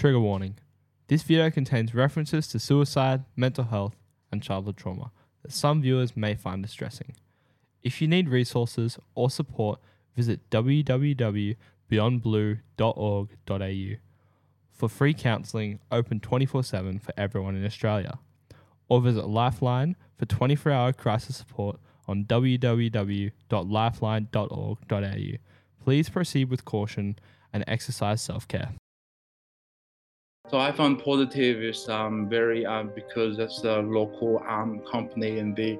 Trigger warning. This video contains references to suicide, mental health, and childhood trauma that some viewers may find distressing. If you need resources or support, visit www.beyondblue.org.au for free counselling open 24 7 for everyone in Australia. Or visit Lifeline for 24 hour crisis support on www.lifeline.org.au. Please proceed with caution and exercise self care. So I found positive is um, very um, because it's a local um, company and they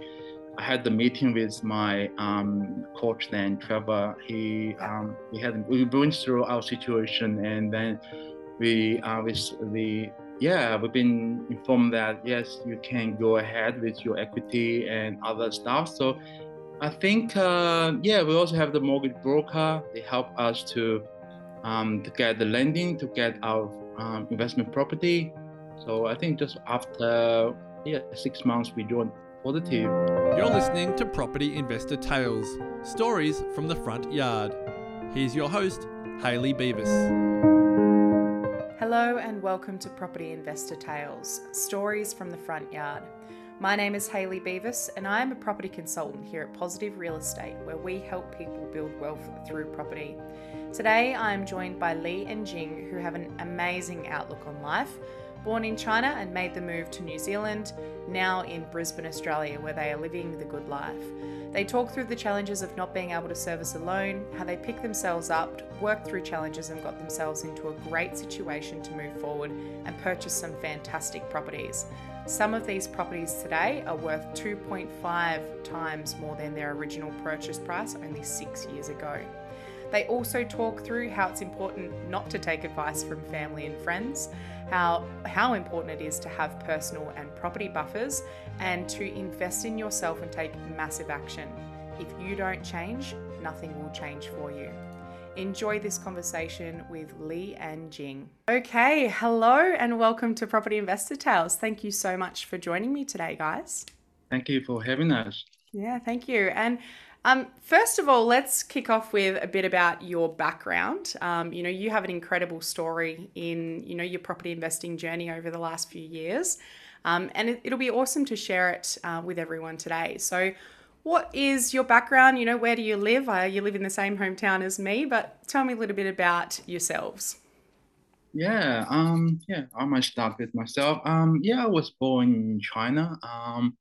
I had the meeting with my um, coach then Trevor. He um, we had we went through our situation and then we uh, with the yeah we've been informed that yes you can go ahead with your equity and other stuff. So I think uh, yeah we also have the mortgage broker. They help us to um, to get the lending to get our um, investment property. So I think just after yeah six months we joined Positive. You're listening to Property Investor Tales, stories from the front yard. Here's your host, Hayley Beavis. Hello and welcome to Property Investor Tales, stories from the front yard. My name is Hayley Beavis and I am a property consultant here at Positive Real Estate where we help people build wealth through property. Today I am joined by Lee and Jing who have an amazing outlook on life Born in China and made the move to New Zealand, now in Brisbane, Australia, where they are living the good life. They talk through the challenges of not being able to service alone, how they picked themselves up, worked through challenges, and got themselves into a great situation to move forward and purchase some fantastic properties. Some of these properties today are worth 2.5 times more than their original purchase price only six years ago. They also talk through how it's important not to take advice from family and friends, how, how important it is to have personal and property buffers, and to invest in yourself and take massive action. If you don't change, nothing will change for you. Enjoy this conversation with Lee and Jing. Okay, hello and welcome to Property Investor Tales. Thank you so much for joining me today, guys. Thank you for having us. Yeah, thank you. And um, first of all, let's kick off with a bit about your background. Um, you know, you have an incredible story in you know your property investing journey over the last few years, um, and it, will be awesome to share it uh, with everyone today. So, what is your background? You know, where do you live? Uh, you live in the same hometown as me, but tell me a little bit about yourselves. Yeah, um, yeah, I might start with myself. Um, yeah, I was born in China. Um,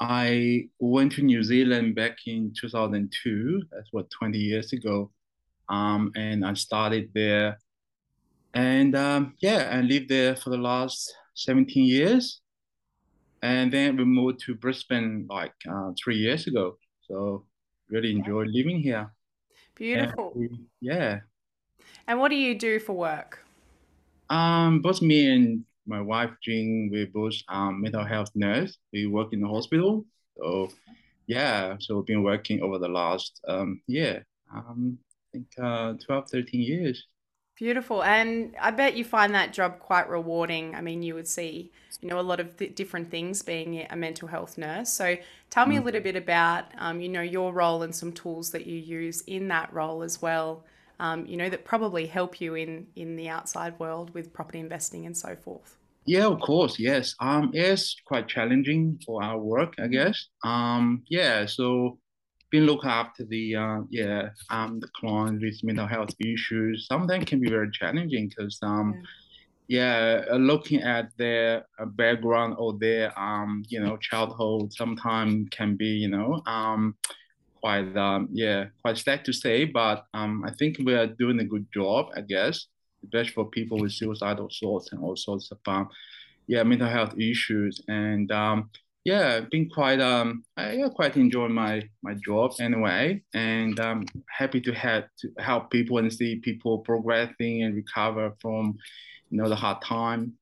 I went to New Zealand back in 2002. That's what 20 years ago. Um, and I started there. And um, yeah, I lived there for the last 17 years. And then we moved to Brisbane like uh, three years ago. So really enjoyed living here. Beautiful. And we, yeah. And what do you do for work? Um, both me and my wife Jing, we both um, mental health nurse. We work in the hospital. So yeah, so we've been working over the last um, year, um, I think uh, 12, 13 years. Beautiful. And I bet you find that job quite rewarding. I mean, you would see, you know, a lot of th- different things being a mental health nurse. So tell me mm. a little bit about, um, you know, your role and some tools that you use in that role as well um, you know, that probably help you in in the outside world with property investing and so forth. Yeah, of course. Yes. Um, it's quite challenging for our work, I mm-hmm. guess. Um, yeah. So, being look after the uh, yeah um the clients with mental health issues. Some of them can be very challenging because um. Yeah yeah, uh, looking at their uh, background or their um, you know, childhood sometimes can be, you know, um, quite um, yeah quite sad to say, but um, I think we are doing a good job, I guess, especially for people with suicidal thoughts and all sorts of um, yeah mental health issues and um, yeah, been quite um I yeah, quite enjoy my my job anyway, and I'm happy to help to help people and see people progressing and recover from you know the hard time,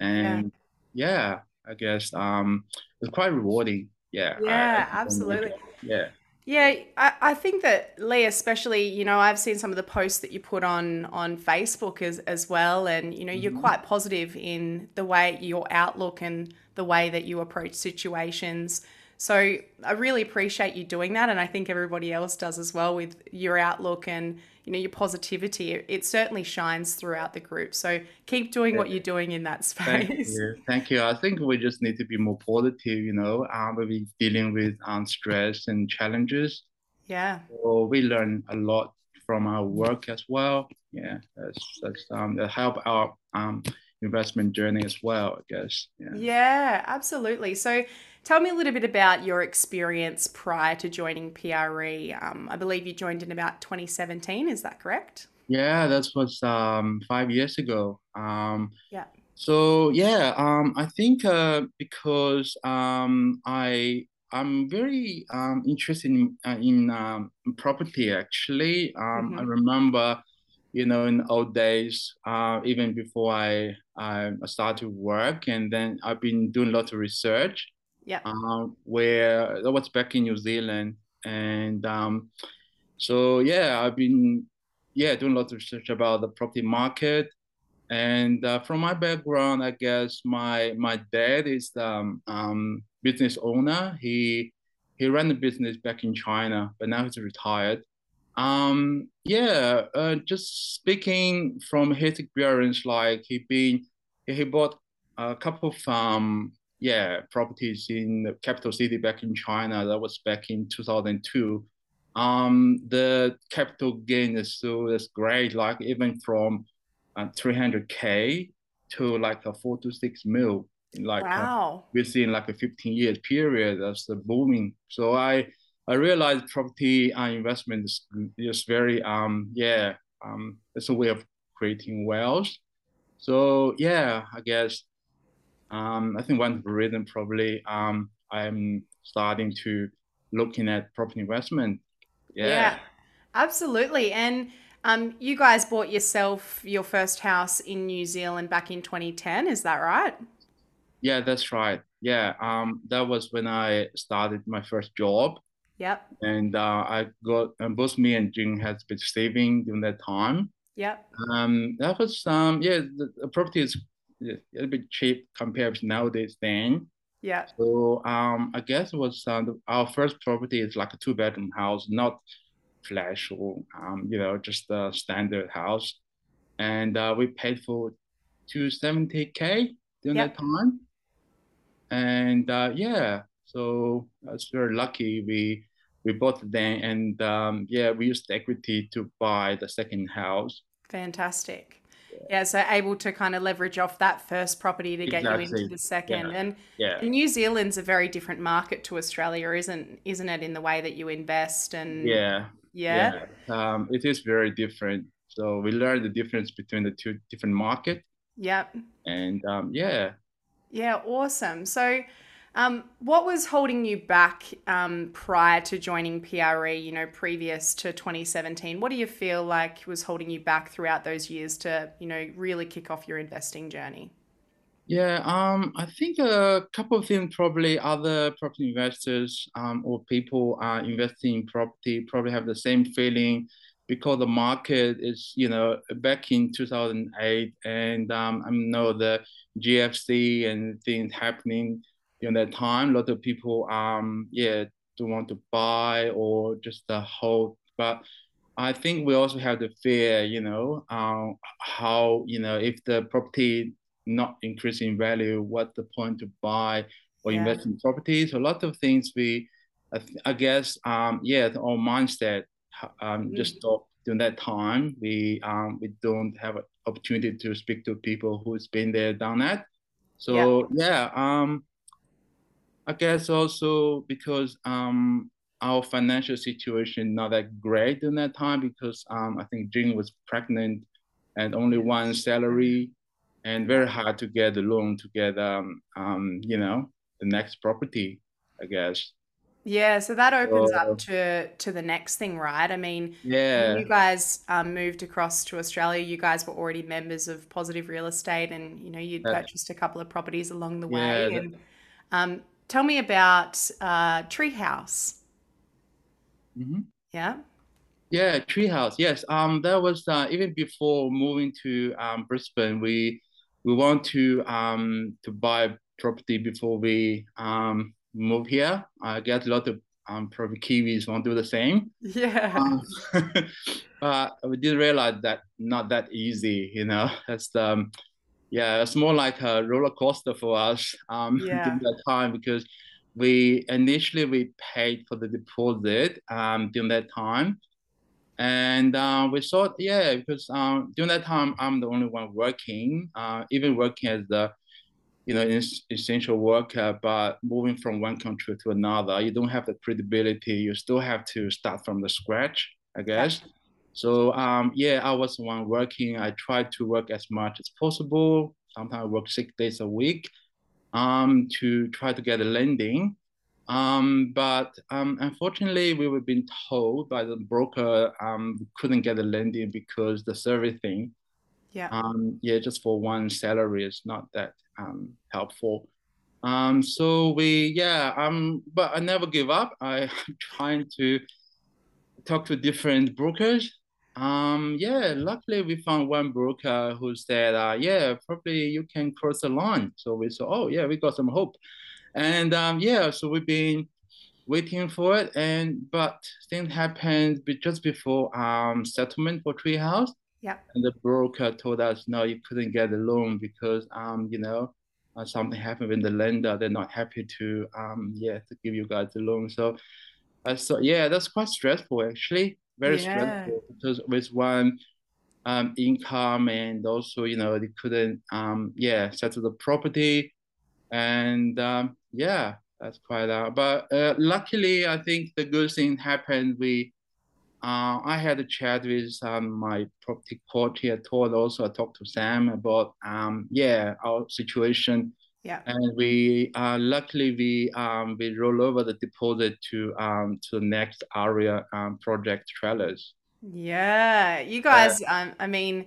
and yeah, yeah I guess um it's quite rewarding. Yeah. Yeah, I, I absolutely. Yeah. Yeah, I, I think that Lee, especially, you know, I've seen some of the posts that you put on on Facebook as as well, and you know, mm-hmm. you're quite positive in the way your outlook and the way that you approach situations. So I really appreciate you doing that, and I think everybody else does as well with your outlook and you know your positivity. It, certainly shines throughout the group. So keep doing what you're doing in that space. Thank you. Thank you. I think we just need to be more positive. You know, um, we're dealing with um, stress and challenges. Yeah. So we learn a lot from our work as well. Yeah, that's that's um that help our um investment journey as well. I guess. Yeah. Yeah, absolutely. So Tell me a little bit about your experience prior to joining PRE. Um, I believe you joined in about 2017. Is that correct? Yeah, that was um, five years ago. Um, yeah. So yeah, um, I think uh, because um, I I'm very um, interested in uh, in um, property. Actually, um, mm-hmm. I remember, you know, in old days, uh, even before I I started to work, and then I've been doing a lot of research. Yeah. Um, where that was back in New Zealand, and um, so yeah, I've been yeah doing a lot of research about the property market, and uh, from my background, I guess my my dad is um, um, business owner. He he ran the business back in China, but now he's retired. Um, yeah, uh, just speaking from his experience, like he been he bought a couple of um, yeah, properties in the capital city back in China. That was back in 2002. Um, the capital gain is so is great, like even from uh, 300k to like a four to six mil, like uh, wow. uh, within like a 15 years period. That's the booming. So I I realized property uh, investment is just very um yeah um it's a way of creating wealth. So yeah, I guess um, I think one of the reason probably um, I'm starting to looking at property investment. Yeah, yeah absolutely. And um, you guys bought yourself your first house in New Zealand back in 2010. Is that right? Yeah, that's right. Yeah, um, that was when I started my first job. Yep. And uh, I got um, both me and Jing has been saving during that time. Yep. Um, that was um, yeah, the, the property is a little bit cheap compared to nowadays then. Yeah. So um, I guess it was uh, our first property is like a two bedroom house, not flash or um, you know just a standard house, and uh, we paid for two seventy k during yep. that time, and uh, yeah, so I was very lucky we we bought it then, and um, yeah, we used the equity to buy the second house. Fantastic yeah so able to kind of leverage off that first property to get exactly. you into the second yeah. and, yeah. new zealand's a very different market to australia isn't isn't it in the way that you invest and yeah yeah, yeah. Um, it is very different so we learned the difference between the two different market yep and um, yeah yeah awesome so um, what was holding you back um, prior to joining PRE, you know, previous to 2017? What do you feel like was holding you back throughout those years to, you know, really kick off your investing journey? Yeah, um, I think a couple of things probably other property investors um, or people are investing in property probably have the same feeling because the market is, you know, back in 2008 and um, I know the GFC and things happening during that time. A lot of people, um, yeah, don't want to buy or just uh, hold. But I think we also have the fear, you know, uh, how you know if the property not increasing value, what the point to buy or yeah. invest in properties? A lot of things we, I, I guess, um, yeah, our mindset um, mm. just stop during that time. We um, we don't have an opportunity to speak to people who's been there, done that. So yeah, yeah um, I guess also because um, our financial situation not that great in that time because um, I think Jing was pregnant and only one salary and very hard to get a loan to get um, um, you know the next property I guess. Yeah, so that opens so, up to to the next thing, right? I mean, yeah, you guys um, moved across to Australia. You guys were already members of Positive Real Estate, and you know you'd purchased a couple of properties along the way. Yeah, and um, Tell me about uh, Treehouse. Mm-hmm. Yeah. Yeah, Treehouse. Yes. Um, that was uh, even before moving to um, Brisbane. We we want to um to buy property before we um move here. I get a lot of um, probably Kiwis want to do the same. Yeah. Um, but we didn't realize that not that easy, you know. That's um, yeah, it's more like a roller coaster for us um, Yeah. during that time because we initially we paid for the deposit um, during that time, and uh, we thought yeah because um, during that time I'm the only one working, uh, even working as the you know es- essential worker, but moving from one country to another, you don't have the credibility. You still have to start from the scratch, I guess. So um, yeah, I was the one working. I tried to work as much as possible. Sometimes I work six days a week um, to try to get a lending. Um, but um, unfortunately, we were being told by the broker um, we couldn't get a lending because the servicing, Yeah. um, yeah, just for one salary is not that um, helpful. Um, so we, yeah, um, but I never give up. I'm trying to talk to different brokers. Um, yeah, luckily we found one broker who said, uh, yeah, probably you can cross the line. So we said, oh yeah, we got some hope. And um, yeah, so we've been waiting for it. And but things happened just before um settlement for Treehouse. Yeah. And the broker told us, no, you couldn't get a loan because um, you know, uh, something happened with the lender. They're not happy to um, yeah, to give you guys the loan. So I thought, yeah, that's quite stressful actually. Very Yeah. stressful because with one um income and also, you know, they couldn't um yeah, settle the property. And um yeah, that's quite uh but uh, luckily I think the good thing happened. We uh, I had a chat with um, my property coach here. Told also I talked to Sam about um, yeah our situation, Yeah. and we uh, luckily we um, we roll over the deposit to um, to the next Aria um, project trailers. Yeah, you guys, um, I mean,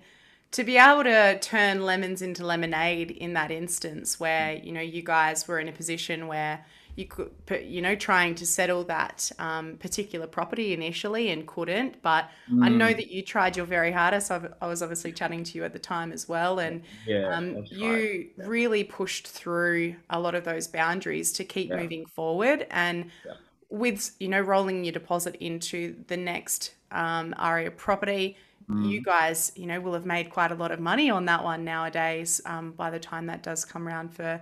to be able to turn lemons into lemonade in that instance where, you know, you guys were in a position where you could, put- you know, trying to settle that um, particular property initially and couldn't. But I know Mm, that you tried your very hardest. I I was obviously chatting to you at the time as well. And yeah, um, that's right. you really pushed through a lot of those boundaries to keep Yeah. moving forward. And Yeah. with you know rolling your deposit into the next um, Aria property, you Mm, guys you know will have made quite a lot of money on that one nowadays. Um, by the time that does come around for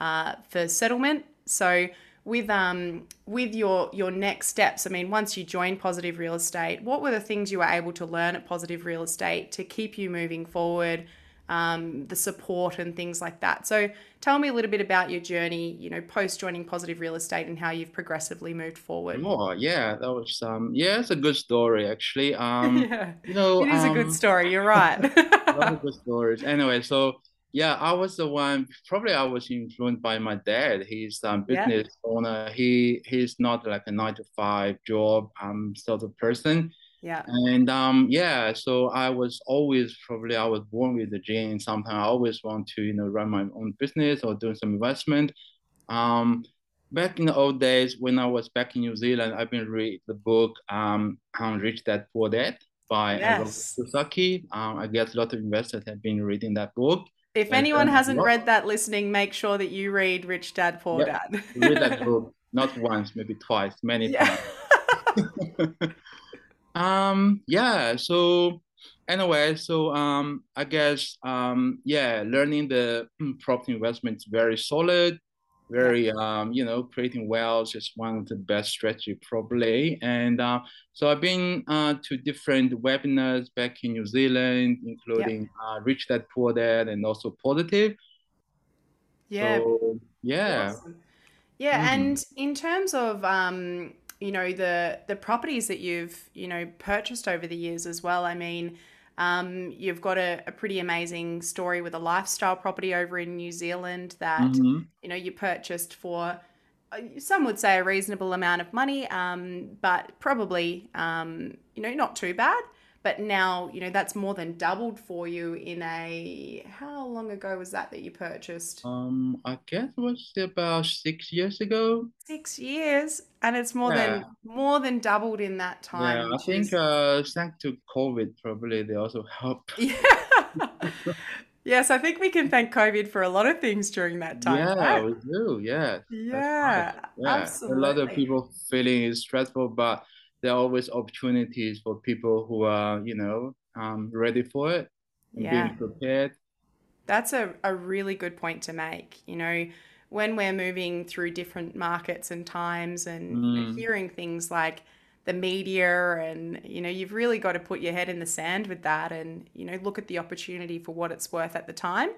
uh, for settlement, so. With um with your your next steps, I mean, once you joined Positive Real Estate, what were the things you were able to learn at Positive Real Estate to keep you moving forward? um, the support and things like that. So tell me a little bit about your journey, you know, post joining Positive Real Estate and how you've progressively moved forward. Oh yeah, that was um yeah, it's a good story actually. Um, yeah, you know, it is a good um, story. You're right. a lot of good stories. Anyway, so yeah, I was the one. Probably I was influenced by my dad. He's um yeah, business owner. He he's not like a nine to five job um sort of person. yeah, And um yeah, so I was always probably I was born with the gene. Sometimes I always want to you know run my own business or doing some investment. Um, back in the old days when I was back in New Zealand, I've been read the book um um, Rich Dad Poor Dad by uh, Robert. Kiyosaki. Um, I guess a lot of investors have been reading that book If and anyone learned a hasn't read that listening, make sure that you read Rich Dad Poor Yep, Dad. read that book not once, maybe twice, many yeah. times. Um, yeah, so anyway, so um, I guess um, yeah, learning the mm, property investment is very solid, Yeah. Very um, you know, creating wealth is one of the best strategy probably. And uh, so I've been uh, to different webinars back in New Zealand, including uh, Rich Dad Poor Dad and also Positive. Yeah. So yeah, Awesome. Yeah, mm, and in terms of um, you know, the the properties that you've, you know, purchased over the years as well. I mean, um, you've got a, a pretty amazing story with a lifestyle property over in New Zealand that, hmm you know, you purchased for uh, some would say a reasonable amount of money, um, but probably um, you know, not too bad. But now, you know, that's more than doubled for you in a how long ago was that that you purchased? Um, I guess it was about six years ago. Six years, and it's more Yeah. than more than doubled in that time Yeah, I think is uh, thanks to COVID, probably they also help. yeah, Yes, I think we can thank COVID for a lot of things during that time. Yeah, right? we do. Yeah. Yeah. Yeah. A lot of people feeling is stressful, but there are always opportunities for people who are, you know, um, ready for it and Yeah. being prepared. That's a, a really good point to make. You know, when we're moving through different markets and times and Mm. hearing things like the media and you know you've really got to put your head in the sand with that and you know look at the opportunity for what it's worth at the time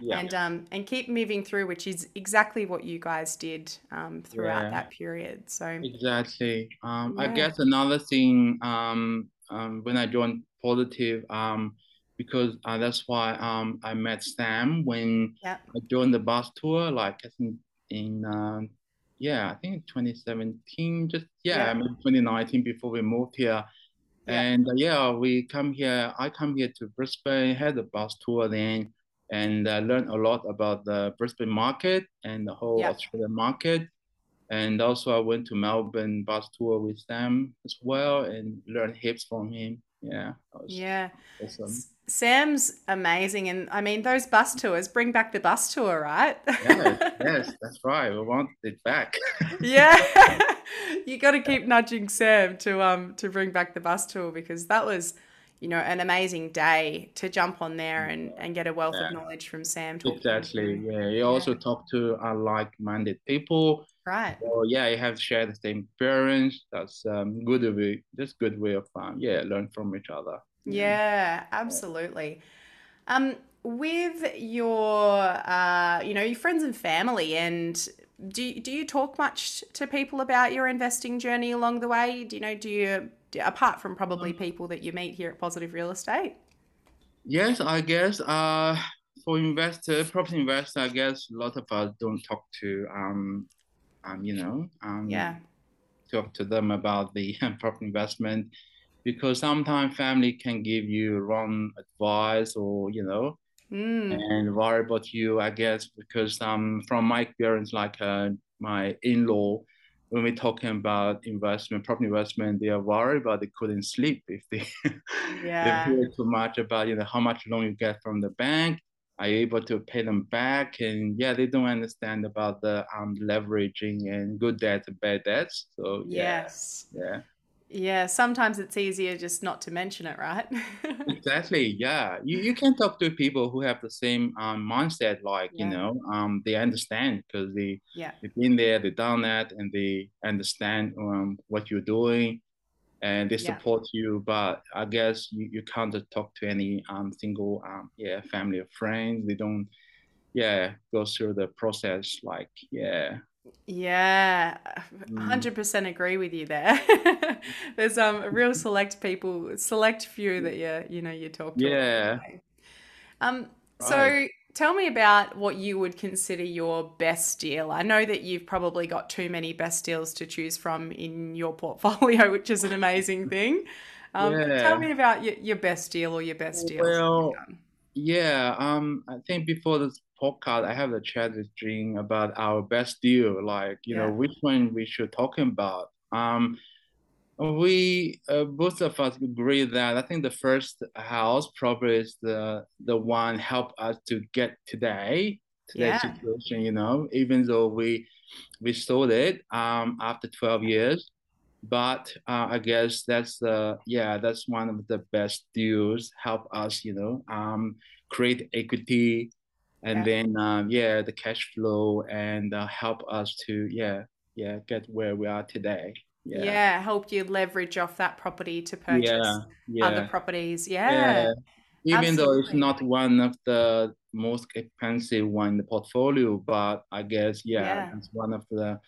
Yeah. and um and keep moving through which is exactly what you guys did um throughout Yeah. that period so Exactly. Um, I guess another thing um, um, when I joined Positive, um, because uh, that's why um, I met Sam when yeah I joined the bus tour, like I think in um, yeah, I think 2017, just yeah, Yeah. I mean 2019 before we moved here. Yeah. And uh, yeah, we come here. I come here to Brisbane, had a bus tour then, and I learned a lot about the Brisbane market and the whole Yeah. Australian market. And also, I went to Melbourne bus tour with Sam as well, and learned heaps from him. Yeah, was yeah awesome. Sam's amazing and I mean those bus tours bring back the bus tour right Yes, yes, that's right. We want it back. Yeah. you got to keep nudging Sam to um to bring back the bus tour because that was, you know, an amazing day to jump on there and and get a wealth Yeah. of knowledge from Sam. Exactly. Yeah. You also talk to uh, like-minded people. Right. Or yeah, you have shared the same experience. That's um good way. That's good way of um yeah learn from each other. Yeah, absolutely. Um, with your, uh, you know, your friends and family, and do you, do you talk much to people about your investing journey along the way? Do you know, do you, apart from probably Um, people that you meet here at Positive Real Estate? Yes, I guess uh for investor, property investor, I guess a lot of us don't talk to um um you know um Yeah, talk to them about the property investment because sometimes family can give you wrong advice or you know mm, and worry about you i guess because um from my experience like uh, my in-law when we're talking about investment property investment they are worried but they couldn't sleep if they Yeah. they hear too much about you know how much loan you get from the bank. Are you able to pay them back? And yeah they don't understand about the um leveraging and good debts and bad debts. So yeah. Yes. yeah Yeah, sometimes it's easier just not to mention it, right? Exactly. Yeah. You, you can talk to people who have the same um, mindset, like, you know, um, they understand because they, Yeah. they've been there, they've done that, and they understand um, what you're doing and they Yeah. support you. But I guess you, you can't just talk to any um, single, um, yeah, family or friends. They don't, yeah, go through the process. Like, yeah. Yeah, Mm. 100% agree with you there. There's um a real select people, select few that you you know you talk to. Yeah. Um, so Right. tell me about what you would consider your best deal. I know that you've probably got too many best deals to choose from in your portfolio, which is an amazing thing. Um, Yeah. Tell me about your, your best deal or your best deal. Well. Yeah, um, I think before this podcast, I have a chat with Jing about our best deal, like, you know, which one we should talk about. Um, we uh, both of us agree that I think the first house probably is the the one help us to get today today's Yeah. situation, you know, even though we we sold it um after 12 years. But uh, I guess that's the yeah, that's one of the best deals. Help us, you know, um, create equity, and Yeah. then um, yeah, the cash flow, and uh, help us to yeah, yeah, get where we are today. Yeah. Yeah, helped you leverage off that property to purchase yeah, other properties. yeah. Yeah. Even though it's not one of the most expensive one in the portfolio, but I guess yeah, Yeah. it's one of the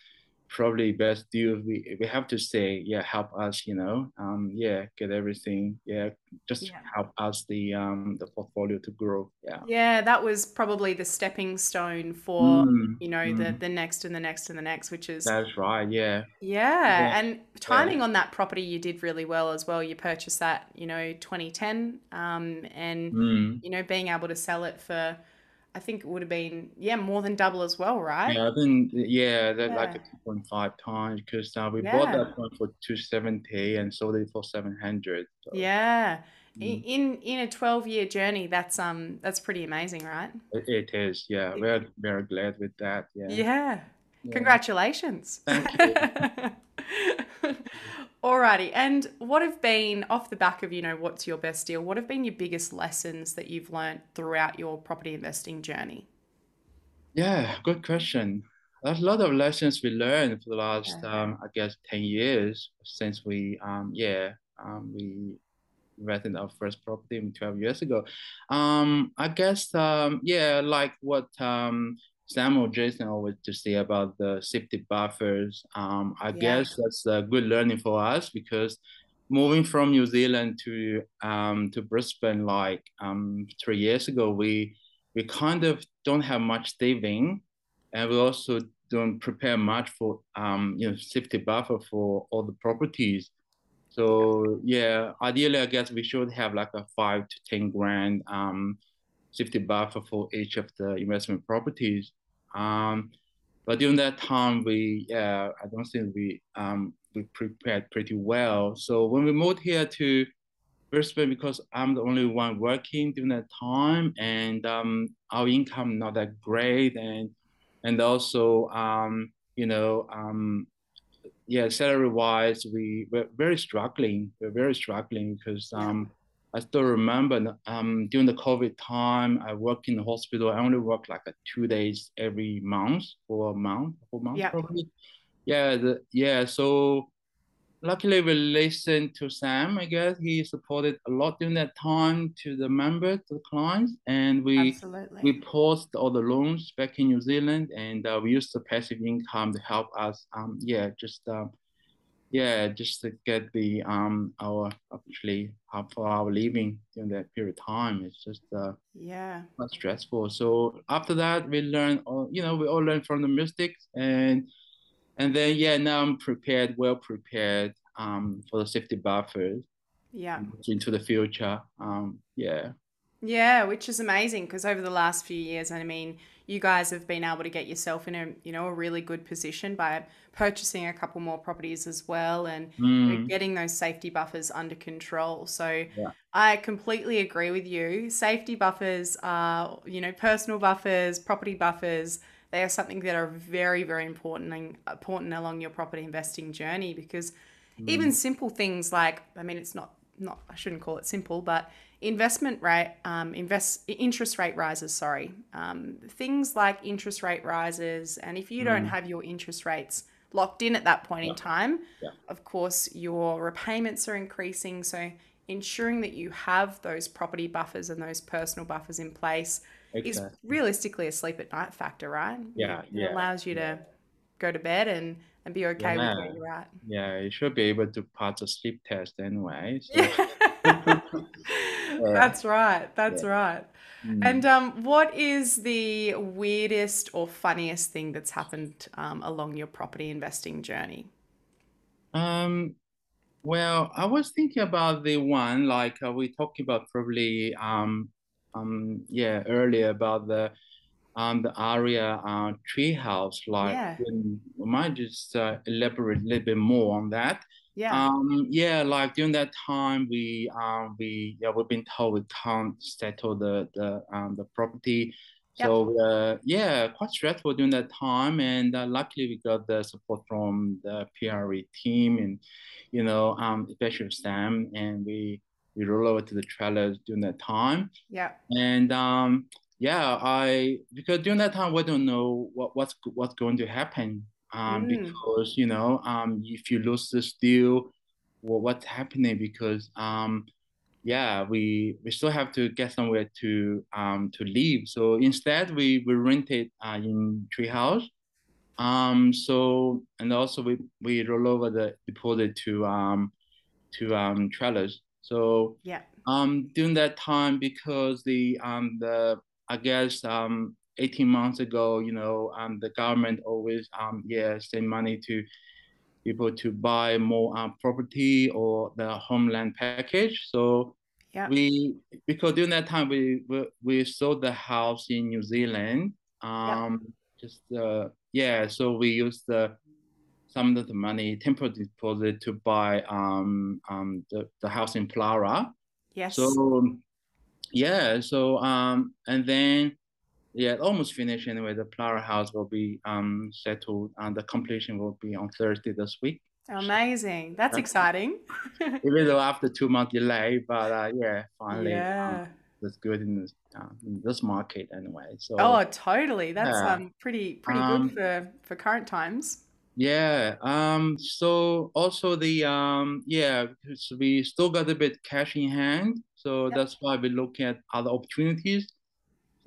probably best deals we we have to say yeah help us you know? Um yeah get everything. Yeah just Yeah. help us the um the portfolio to grow. Yeah. Yeah, that was probably the stepping stone for, Mm, you know, the mm, the next and the next and the next, which is that's right yeah. Yeah, yeah. and timing on that property you did really well as well. You purchased that, you know, 2010, um, and mm. you know, being able to sell it for, I think it would have been, yeah, more than double as well, right? yeah I think yeah that like a 2.5 times because uh, we bought that one for 270 and sold it for 700 so yeah. I- In in a 12 year journey, that's um that's pretty amazing, right? It, it is, yeah. We're very glad with that. Yeah. Yeah. Yeah. Congratulations. Thank Alrighty. And what have been off the back of, you know, what's your best deal? What have been your biggest lessons that you've learned throughout your property investing journey? Yeah, good question. There's a lot of lessons we learned for the last, Yeah. um, I guess, 10 years since we, um, yeah, um, we rented our first property 12 years ago. Um, I guess, um, yeah, like what um, Sam or Jason always to say about the safety buffers. Um, I Yeah. guess that's a good learning for us because moving from New Zealand to um, to Brisbane like um, three years ago, we we kind of don't have much saving, and we also don't prepare much for um, you know safety buffer for all the properties. So yeah, ideally, I guess we should have like a five to ten grand um, safety buffer for each of the investment properties. Um, but during that time, we yeah, I don't think we um, we prepared pretty well. So when we moved here to Brisbane, because I'm the only one working during that time, and um, our income not that great, and and also um, you know um, yeah, salary wise, we were very struggling. We're very struggling because um, I still remember um, during the COVID time, I worked in the hospital. I only worked like a two days every month for a month, for a month Yeah. probably. Yeah, the, yeah. So luckily we listened to Sam. I guess he supported a lot during that time to the members, to the clients, and we Absolutely. we paused all the loans back in New Zealand, and uh, we used the passive income to help us. Um, yeah, just um, yeah, just to get the um our actually for our living during that period of time. It's just uh, yeah. quite stressful. So after that, we learn, all, you know, we all learn from the mistakes, and and then yeah, now I'm prepared, well prepared um for the safety buffers Yeah. into the future. Um, yeah. Yeah, which is amazing because over the last few years, I mean, you guys have been able to get yourself in a you know a really good position by purchasing a couple more properties as well and Mm, getting those safety buffers under control. So Yeah. I completely agree with you. Safety buffers are you know personal buffers, property buffers. They are something that are very very important and important along your property investing journey because mm. even simple things like I mean it's not not I shouldn't call it simple, but investment rate um, invest interest rate rises. Sorry, um, things like interest rate rises, and if you don't Mm. have your interest rates locked in at that point in time, Yeah. of course your repayments are increasing. So ensuring that you have those property buffers and those personal buffers in place is realistically a sleep at night factor, right? Yeah, It yeah, allows you to go to bed and and be okay with where Yeah. you're at. Yeah, you should be able to pass the sleep test anyway. So, Yeah. That's right. That's right. mm. And um, what is the weirdest or funniest thing that's happened um, along your property investing journey? Um, well, I was thinking about the one like uh, we talked about probably um um yeah earlier about the um the Aria uh treehouse like Yeah. we might just uh, elaborate a little bit more on that. Yeah. Um yeah like during that time we um we yeah we've been told we can't settle the the um the property. Yep. So uh, yeah, quite stressful during that time, and uh, luckily we got the support from the PRE team, and you know, um, especially Sam, and we we roll over to the trailers during that time, yeah. and um, yeah, I because during that time we don't know what what's what's going to happen, um, Mm. because you know, um, if you lose this deal, what what's happening because um yeah, we we still have to get somewhere to um to live. So instead, we we rented uh, in Treehouse. Um, so and also we we roll over the deposit to um to um trailers. So Yeah. um during that time because the um the I guess um 18 months ago, you know, um the government always um yeah send money to people to buy more um, property or the homeland package. So Yeah. we because during that time we we, we sold the house in New Zealand. Um, just uh, yeah, so we used the some of the money temporary deposit to buy um um the, the house in Plara. Yes. So yeah, so um, and then yeah, almost finished anyway. The flower house will be um settled, and the completion will be on Thursday this week. Amazing. That's exciting. Even though after two month delay, but uh, yeah, finally, um, yeah. that's good in this uh, in this market anyway. So Oh, totally. That's Yeah. um pretty pretty Um, good for for current times. Yeah. Um. So also the um. Yeah, we still got a bit cash in hand, so Yep. that's why we look at other opportunities.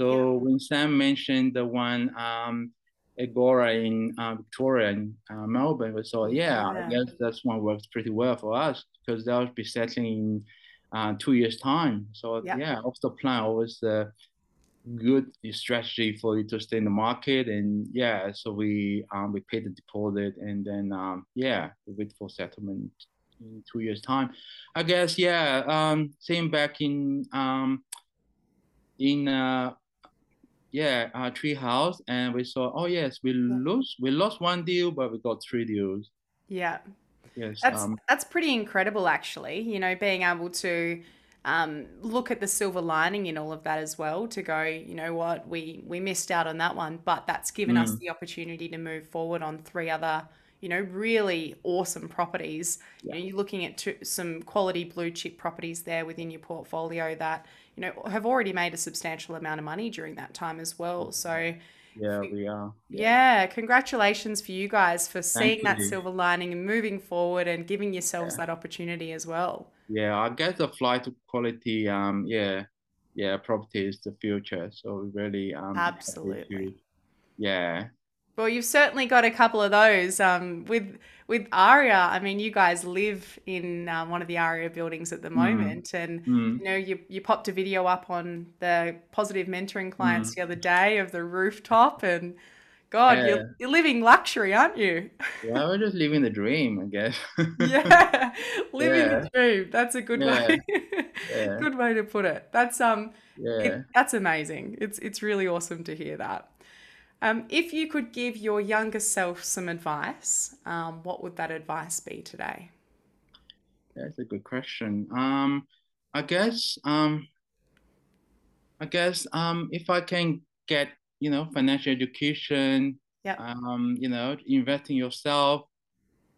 So when Sam mentioned the one um, Agora in uh, Victoria and uh, Melbourne, we thought, yeah, Yeah. I guess that's one works pretty well for us because that will be settling in uh, two years time. So Yep. yeah, off the plan always a good strategy for you to stay in the market and yeah so we um we paid the deposit and then um yeah we wait for settlement in two years time i guess yeah um same back in um in uh yeah uh treehouse and we saw oh yes we lose we lost one deal but we got three deals Yeah. yes That's um that's pretty incredible, actually. You know, being able to um, look at the silver lining in all of that as well. To go, you know what, we we missed out on that one, but that's given us Mm. the opportunity to move forward on three other, you know, really awesome properties. You know, you're looking at two, some quality blue chip properties there within your portfolio that you know have already made a substantial amount of money during that time as well. So. yeah we are Yeah, congratulations for you guys for seeing that silver lining and moving forward and giving yourselves that opportunity as well. Yeah, I guess the flight to quality, um, yeah, yeah, property is the future. So we really, um, Absolutely. to- yeah, Well, you've certainly got a couple of those. Um, with with Aria, I mean, you guys live in uh, one of the Aria buildings at the moment, and Mm, you know, you you popped a video up on the positive mentoring Mm. clients the other day of the rooftop, and God, Yeah. you're you're living luxury, aren't you? yeah, we're just living the dream, I guess. yeah, living Yeah. the dream. That's a good way. Yeah. Good way to put it. That's um, Yeah. it, that's amazing. It's it's really awesome to hear that. Um, if you could give your younger self some advice, um, what would that advice be today? That's a good question. Um, I guess, um, I guess, um, if I can get, you know, financial education, Yep. um, you know, invest in yourself,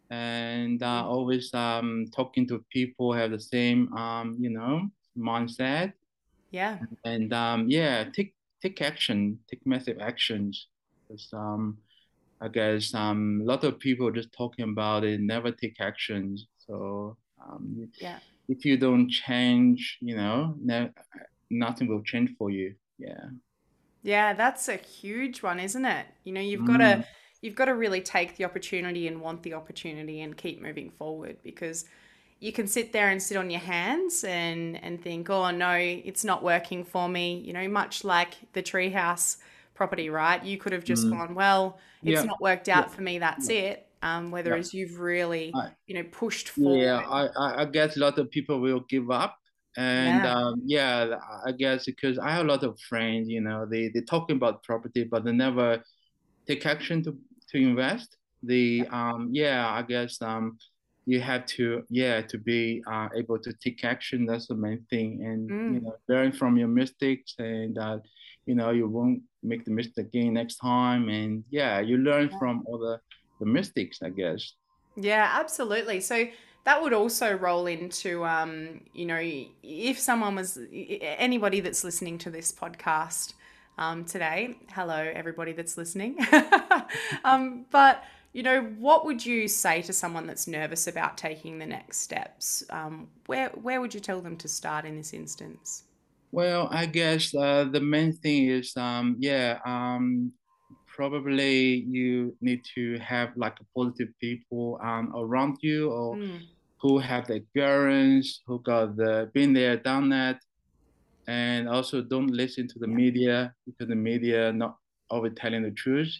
and uh, always um talking to people who have the same um, you know, mindset, Yeah, and um, yeah, take take action, take massive actions. 'Cause, um, I guess um, a lot of people just talking about it, never take actions. So um, Yeah. if you don't change, you know, no, nothing will change for you. Yeah. yeah, that's a huge one, isn't it? You know, you've got Mm. to you've got to really take the opportunity and want the opportunity and keep moving forward because you can sit there and sit on your hands and and think, oh no, it's not working for me. You know, much like the treehouse property, right? You could have just Mm. gone, well, it's Yeah. not worked out for me. That's it. Um, whereas you've really, I- you know, pushed forward. Yeah, I, I, guess a lot of people will give up. And Yeah. um, yeah, I guess because I have a lot of friends, you know, they, they talking about property, but they never take action to, to invest. The um, yeah, I guess um, you have to yeah to be uh, able to take action. That's the main thing, and you Mm. know, learn from your mistakes, and uh, you know, you won't make the mistake again next time. And yeah, you learn Yeah. from all the the mistakes, I guess. Yeah, absolutely. So that would also roll into, um, you know, if someone was, anybody that's listening to this podcast um, today, hello, everybody that's listening. um, but, you know, what would you say to someone that's nervous about taking the next steps? Um, where, where would you tell them to start in this instance? Well, I guess uh, the main thing is, um, yeah, um, probably you need to have like a positive people um, around you or Mm, who have the experience, who got the been there, done that, and also don't listen to the Yeah. media because the media not always telling the truth.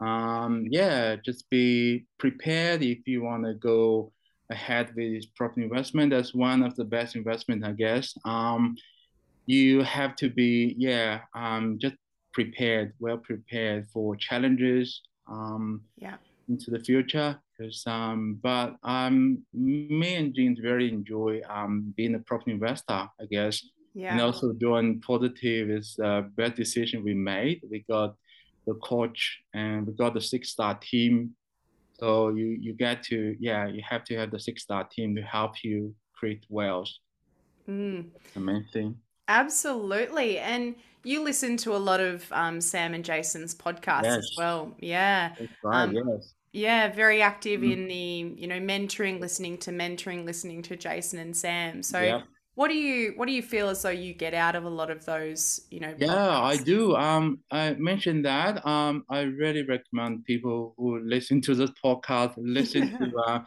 Um, yeah, just be prepared if you want to go ahead with this property investment. That's one of the best investment, I guess. Um, you have to be, yeah, um, just prepared, well prepared for challenges. Um, yeah. into the future. Because um, but um, me and Jean very enjoy um being a property investor, I guess. Yeah. And also doing positive is a best decision we made. We got the coach and we got the six star team. So you you get to yeah you have to have the six star team to help you create wealth. Mm. The main thing. Absolutely. And you listen to a lot of um, Sam and Jason's podcasts Yes. as well. Yeah. Right. Um, yes. Yeah, very active Mhm. in the, you know, mentoring, listening to mentoring, listening to Jason and Sam. So yeah. what do you what do you feel as though you get out of a lot of those, you know, Yeah, I do. Um, I mentioned that. Um, I really recommend people who listen to this podcast listen to uh,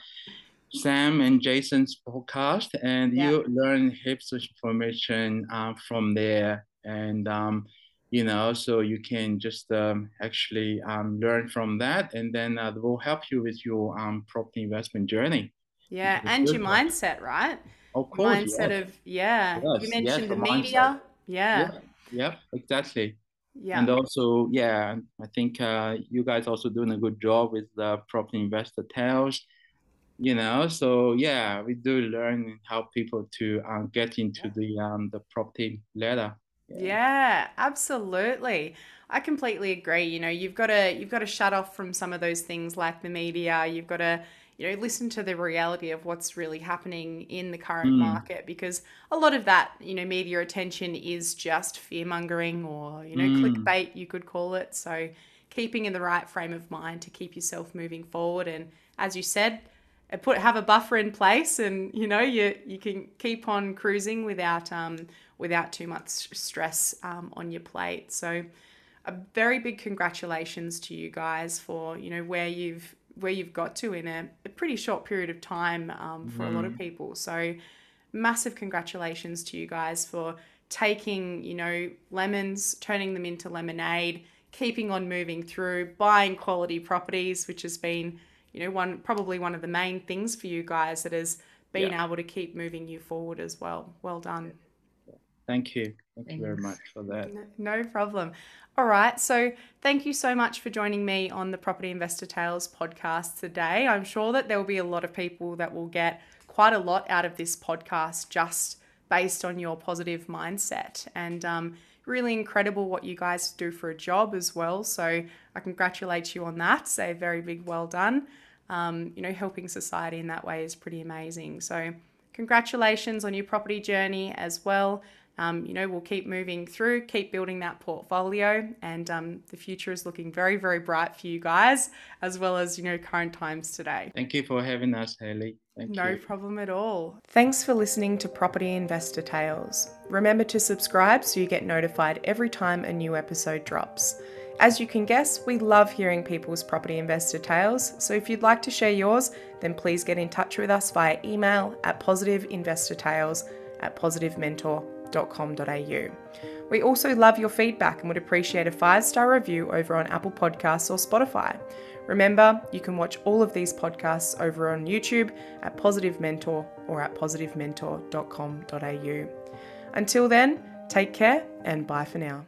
Sam and Jason's podcast, and Yeah. you learn heaps of information uh, from there. And um, you know, so you can just um, actually um, learn from that, and then uh, it will help you with your um, property investment journey. Yeah, and your one. mindset, right? Of course, mindset yes. of yeah. Yes, you yes, mentioned the the media. Yeah. yeah, yep, exactly. Yeah. And also, yeah, I think uh, you guys also doing a good job with the property investor tales, you know. So yeah, we do learn and help people to uh, get into the um, the property ladder. Yeah, absolutely. I completely agree. You know, you've got to you've got to shut off from some of those things like the media. You've got to, you know, listen to the reality of what's really happening in the current Mm. market because a lot of that, you know, media attention is just fear mongering or, you know, Mm. clickbait you could call it. So, keeping in the right frame of mind to keep yourself moving forward and as you said, put have a buffer in place and you know you you can keep on cruising without um without too much stress um, on your plate. So a very big congratulations to you guys for you know where you've where you've got to in a, a pretty short period of time um, for a lot of people. So massive congratulations to you guys for taking you know lemons turning them into lemonade keeping on moving through buying quality properties which has been you know one probably one of the main things for you guys that has been able to keep moving you forward as well well done Thank you. Thank you very much for that. No- No problem. All right. So, thank you so much for joining me on the Property Investor Tales podcast today. I'm sure that there will be a lot of people that will get quite a lot out of this podcast just based on your positive mindset. And um, really incredible what you guys do for a job as well. So, I congratulate you on that. Say very big well done. Um, you know, helping society in that way is pretty amazing. So, congratulations on your property journey as well. Um, you know, we'll keep moving through, keep building that portfolio, and um, the future is looking very, very bright for you guys, as well as, you know, current times today. Thank you for having us, Haley. Thank No you. problem at all. Thanks for listening to Property Investor Tales. Remember to subscribe so you get notified every time a new episode drops. As you can guess, we love hearing people's property investor tales, so if you'd like to share yours, then please get in touch with us via email at positiveinvestortales at positivementor.com.au. We also love your feedback and would appreciate a five star review over on Apple Podcasts or Spotify. Remember, you can watch all of these podcasts over on YouTube at Positive Mentor or at positivementor.com.au. Until then, take care and bye for now.